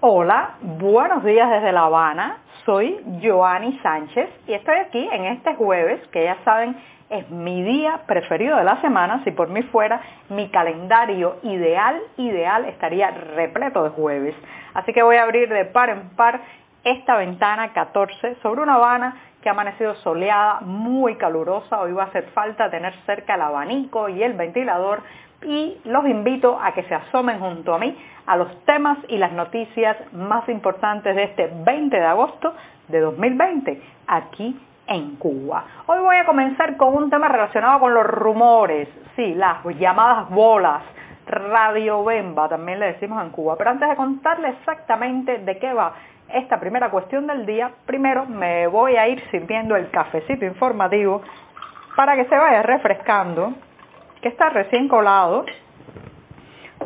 Hola, buenos días desde La Habana. Soy Joanny Sánchez y estoy aquí en este jueves, que ya saben es mi día preferido de la semana. Si por mí fuera, mi calendario ideal, ideal estaría repleto de jueves. Así que voy a abrir de par en par esta ventana 14 sobre una Habana que ha amanecido soleada, muy calurosa. Hoy va a hacer falta tener cerca el abanico y el ventilador y los invito a que se asomen junto a mí a los temas y las noticias más importantes de este 20 de agosto de 2020 aquí en Cuba. Hoy voy a comenzar con un tema relacionado con los rumores, sí, las llamadas bolas, radio bemba, también le decimos en Cuba. Pero antes de contarle exactamente de qué va esta primera cuestión del día, primero me voy a ir sirviendo el cafecito informativo para que se vaya refrescando que está recién colado,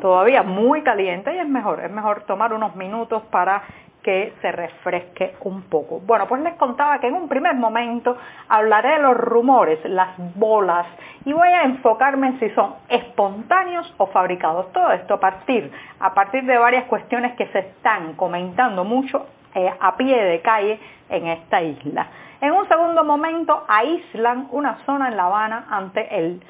todavía muy caliente y es mejor, es mejor tomar unos minutos para que se refresque un poco. Bueno, pues les contaba que en un primer momento hablaré de los rumores, las bolas, y voy a enfocarme en si son espontáneos o fabricados. Todo esto a partir, a partir de varias cuestiones que se están comentando mucho eh, a pie de calle en esta isla. En un segundo momento aíslan una zona en La Habana ante el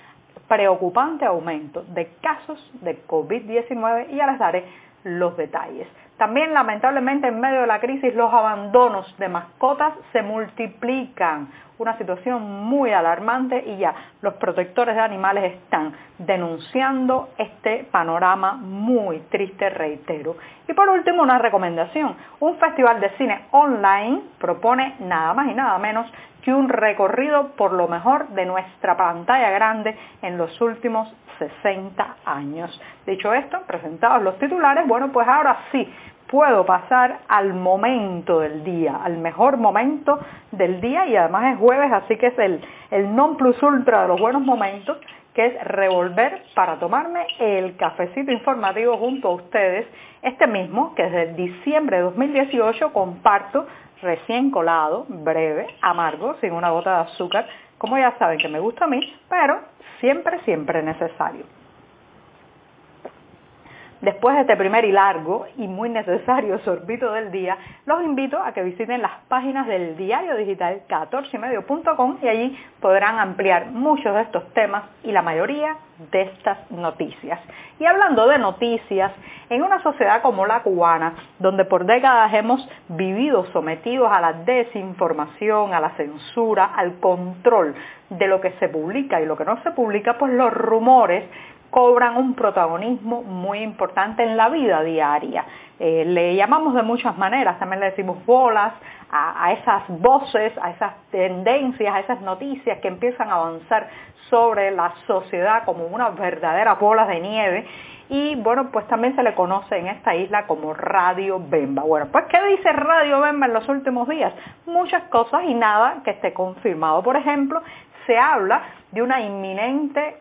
preocupante aumento de casos de COVID-19 y ya les daré los detalles. También lamentablemente en medio de la crisis los abandonos de mascotas se multiplican, una situación muy alarmante y ya los protectores de animales están denunciando este panorama muy triste, reitero. Y por último una recomendación, un festival de cine online propone nada más y nada menos que un recorrido por lo mejor de nuestra pantalla grande en los últimos 60 años. Dicho esto, presentados los titulares, bueno, pues ahora sí puedo pasar al momento del día, al mejor momento del día y además es jueves, así que es el, non plus ultra de los buenos momentos, que es revolver para tomarme el cafecito informativo junto a ustedes, este mismo que desde diciembre de 2018 comparto recién colado, breve, amargo, sin una gota de azúcar, como ya saben que me gusta a mí, pero siempre, siempre necesario. Después de este primer y largo y muy necesario sorbito del día, los invito a que visiten las páginas del diario digital 14medio.com y allí podrán ampliar muchos de estos temas y la mayoría de estas noticias. Y hablando de noticias, en una sociedad como la cubana, donde por décadas hemos vivido sometidos a la desinformación, a la censura, al control de lo que se publica y lo que no se publica, pues los rumores cobran un protagonismo muy importante en la vida diaria. Eh, le llamamos de muchas maneras, también le decimos bolas a, a, esas voces, a esas tendencias, a esas noticias que empiezan a avanzar sobre la sociedad como unas verdaderas bolas de nieve. Y bueno, pues también se le conoce en esta isla como Radio Bemba. Bueno, pues ¿qué dice Radio Bemba en los últimos días? Muchas cosas y nada que esté confirmado. Por ejemplo, se habla de una inminente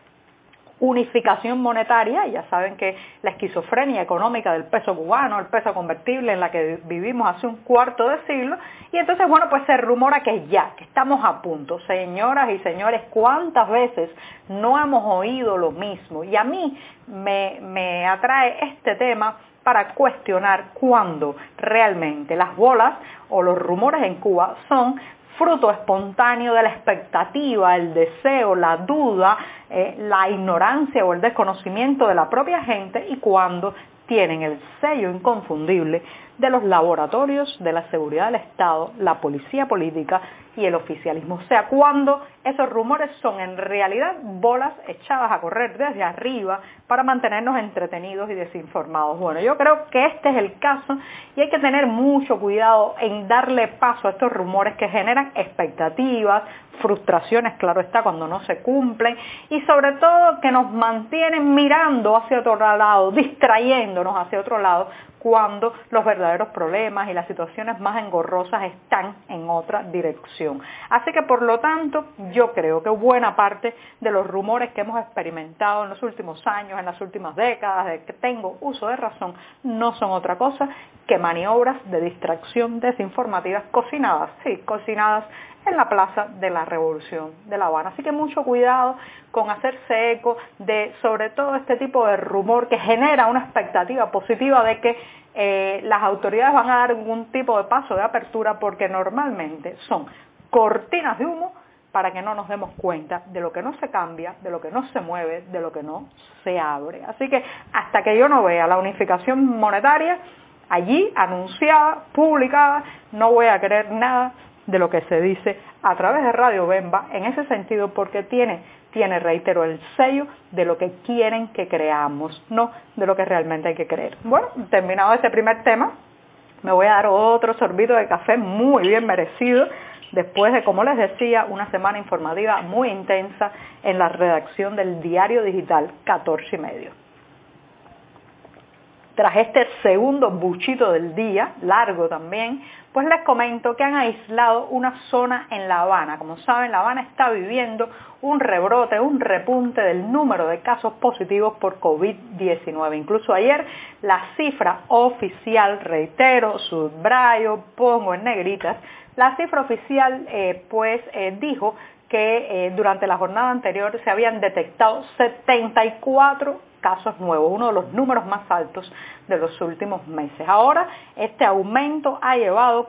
unificación monetaria, ya saben que la esquizofrenia económica del peso cubano, el peso convertible en la que vivimos hace un cuarto de siglo, y entonces, bueno, pues se rumora que ya, que estamos a punto. Señoras y señores, ¿cuántas veces no hemos oído lo mismo? Y a mí me, me atrae este tema para cuestionar cuándo realmente las bolas o los rumores en Cuba son fruto espontáneo de la expectativa, el deseo, la duda, eh, la ignorancia o el desconocimiento de la propia gente y cuando tienen el sello inconfundible de los laboratorios de la seguridad del Estado, la policía política y el oficialismo. O sea, cuando esos rumores son en realidad bolas echadas a correr desde arriba para mantenernos entretenidos y desinformados. Bueno, yo creo que este es el caso y hay que tener mucho cuidado en darle paso a estos rumores que generan expectativas, frustraciones, claro está, cuando no se cumplen, y sobre todo que nos mantienen mirando hacia otro lado, distrayéndonos hacia otro lado, cuando los verdaderos problemas y las situaciones más engorrosas están en otra dirección. Así que por lo tanto yo creo que buena parte de los rumores que hemos experimentado en los últimos años, en las últimas décadas, de que tengo uso de razón, no son otra cosa que maniobras de distracción desinformativas cocinadas, sí, cocinadas en la Plaza de la Revolución de La Habana. Así que mucho cuidado con hacerse eco de sobre todo este tipo de rumor que genera una expectativa positiva de que eh, las autoridades van a dar algún tipo de paso de apertura porque normalmente son cortinas de humo para que no nos demos cuenta de lo que no se cambia, de lo que no se mueve, de lo que no se abre. Así que hasta que yo no vea la unificación monetaria allí anunciada, publicada, no voy a creer nada de lo que se dice a través de Radio Bemba en ese sentido porque tiene, tiene, reitero, el sello de lo que quieren que creamos, no de lo que realmente hay que creer. Bueno, terminado este primer tema, me voy a dar otro sorbito de café muy bien merecido después de, como les decía, una semana informativa muy intensa en la redacción del diario digital 14 y medio. Tras este segundo buchito del día, largo también, pues les comento que han aislado una zona en La Habana. Como saben, La Habana está viviendo un rebrote, un repunte del número de casos positivos por COVID-19. Incluso ayer la cifra oficial, reitero, subrayo, pongo en negritas, la cifra oficial eh, pues eh, dijo que eh, durante la jornada anterior se habían detectado 74 casos nuevos, uno de los números más altos de los últimos meses. Ahora, este aumento ha llevado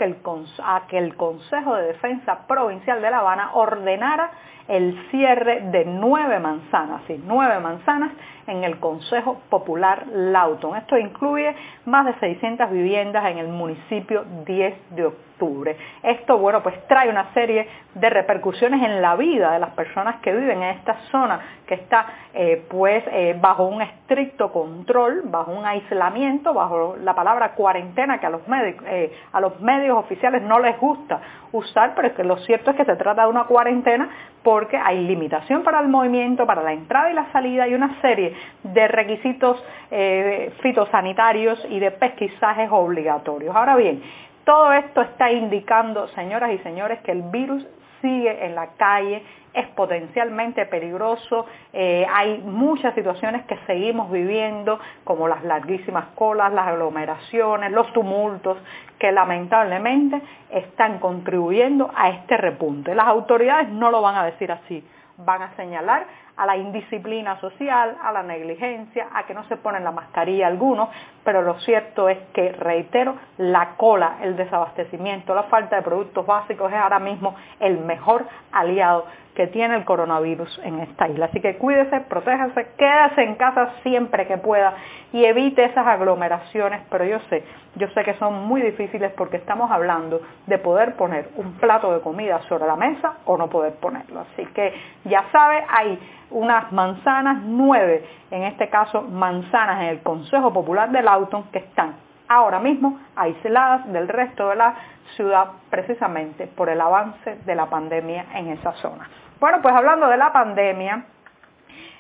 a que el Consejo de Defensa Provincial de La Habana ordenara el cierre de nueve manzanas, sí, nueve manzanas en el Consejo Popular Lauton. Esto incluye más de 600 viviendas en el municipio 10 de octubre. Esto, bueno, pues trae una serie de repercusiones en la vida de las personas que viven en esta zona que está eh, pues eh, bajo un estricto control, bajo un aislamiento, bajo la palabra cuarentena que a los, eh, a los medios oficiales no les gusta usar, pero es que lo cierto es que se trata de una cuarentena porque hay limitación para el movimiento, para la entrada y la salida y una serie de requisitos fitosanitarios y de pesquisajes obligatorios. Ahora bien, todo esto está indicando, señoras y señores, que el virus sigue en la calle, es potencialmente peligroso, eh, hay muchas situaciones que seguimos viviendo, como las larguísimas colas, las aglomeraciones, los tumultos, que lamentablemente están contribuyendo a este repunte. Las autoridades no lo van a decir así, van a señalar a la indisciplina social, a la negligencia, a que no se ponen la mascarilla algunos, pero lo cierto es que, reitero, la cola, el desabastecimiento, la falta de productos básicos es ahora mismo el mejor aliado que tiene el coronavirus en esta isla. Así que cuídese, protéjase, quédese en casa siempre que pueda y evite esas aglomeraciones, pero yo sé, yo sé que son muy difíciles porque estamos hablando de poder poner un plato de comida sobre la mesa o no poder ponerlo. Así que ya sabe, hay unas manzanas, nueve, en este caso manzanas en el Consejo Popular del Auto que están ahora mismo aisladas del resto de la ciudad precisamente por el avance de la pandemia en esa zona. Bueno, pues hablando de la pandemia,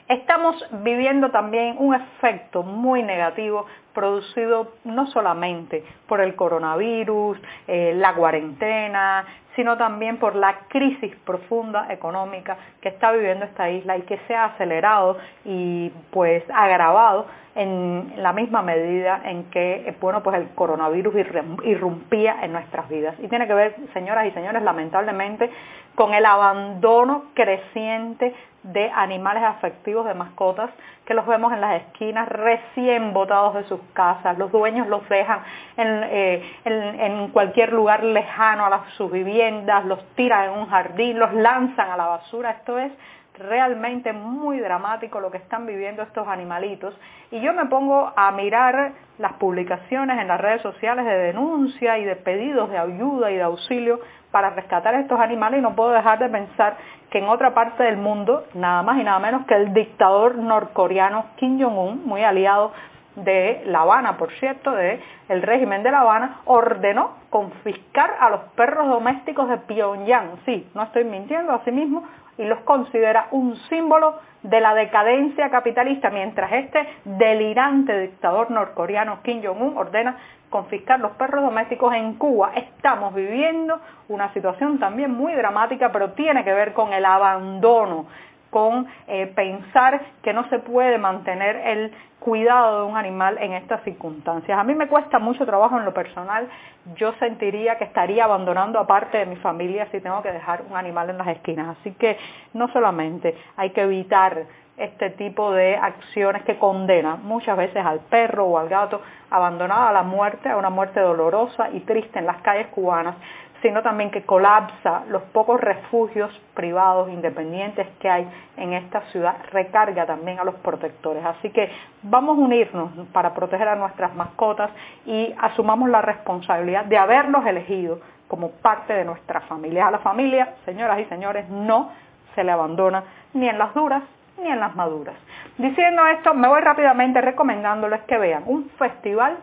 estamos viviendo también un efecto muy negativo producido no solamente por el coronavirus, eh, la cuarentena, sino también por la crisis profunda económica que está viviendo esta isla y que se ha acelerado y pues agravado en la misma medida en que eh, bueno pues el coronavirus irrumpía en nuestras vidas. Y tiene que ver señoras y señores lamentablemente con el abandono creciente de animales afectivos de mascotas que los vemos en las esquinas recién botados de sus casas. Los dueños los dejan en, eh, cualquier lugar lejano a sus viviendas, los tiran en un jardín, los lanzan a la basura. Esto es realmente muy dramático lo que están viviendo estos animalitos y yo me pongo a mirar las publicaciones en las redes sociales de denuncia y de pedidos de ayuda y de auxilio para rescatar estos animales y no puedo dejar de pensar que en otra parte del mundo, nada más y nada menos que el dictador norcoreano Kim Jong-un, muy aliado de La Habana, por cierto, de el régimen de La Habana, ordenó confiscar a los perros domésticos de Pyongyang. Sí, no estoy mintiendo, así mismo y los considera un símbolo de la decadencia capitalista, mientras este delirante dictador norcoreano Kim Jong-un ordena confiscar los perros domésticos en Cuba. Estamos viviendo una situación también muy dramática, pero tiene que ver con el abandono con eh, pensar que no se puede mantener el cuidado de un animal en estas circunstancias. A mí me cuesta mucho trabajo en lo personal. Yo sentiría que estaría abandonando a parte de mi familia si tengo que dejar un animal en las esquinas. Así que no solamente hay que evitar este tipo de acciones que condenan muchas veces al perro o al gato abandonado a la muerte, a una muerte dolorosa y triste en las calles cubanas, sino también que colapsa los pocos refugios privados independientes que hay en esta ciudad, recarga también a los protectores. Así que vamos a unirnos para proteger a nuestras mascotas y asumamos la responsabilidad de haberlos elegido como parte de nuestra familia. A la familia, señoras y señores, no se le abandona ni en las duras ni en las maduras. Diciendo esto, me voy rápidamente recomendándoles que vean un festival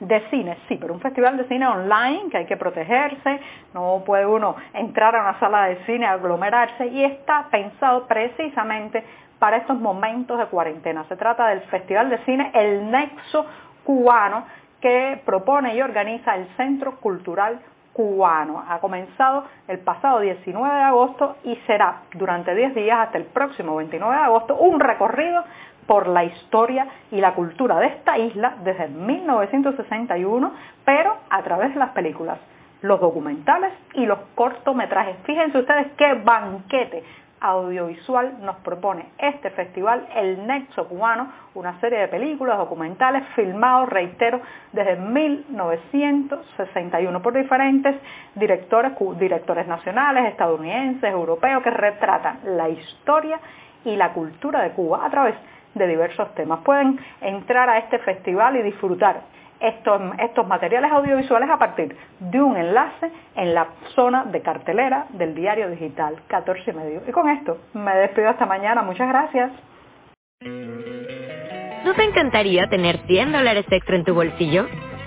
de cine, sí, pero un festival de cine online que hay que protegerse, no puede uno entrar a una sala de cine, aglomerarse y está pensado precisamente para estos momentos de cuarentena. Se trata del Festival de Cine El Nexo Cubano que propone y organiza el Centro Cultural Cubano. Ha comenzado el pasado 19 de agosto y será durante 10 días hasta el próximo 29 de agosto un recorrido por la historia y la cultura de esta isla desde 1961, pero a través de las películas, los documentales y los cortometrajes. Fíjense ustedes qué banquete audiovisual nos propone este festival, El Nexo Cubano, una serie de películas, documentales filmados, reitero, desde 1961 por diferentes directores, directores nacionales, estadounidenses, europeos, que retratan la historia y la cultura de Cuba a través de de diversos temas. Pueden entrar a este festival y disfrutar estos, estos materiales audiovisuales a partir de un enlace en la zona de cartelera del diario digital 14 y medio. Y con esto me despido hasta mañana. Muchas gracias. ¿No te encantaría tener 100 dólares extra en tu bolsillo?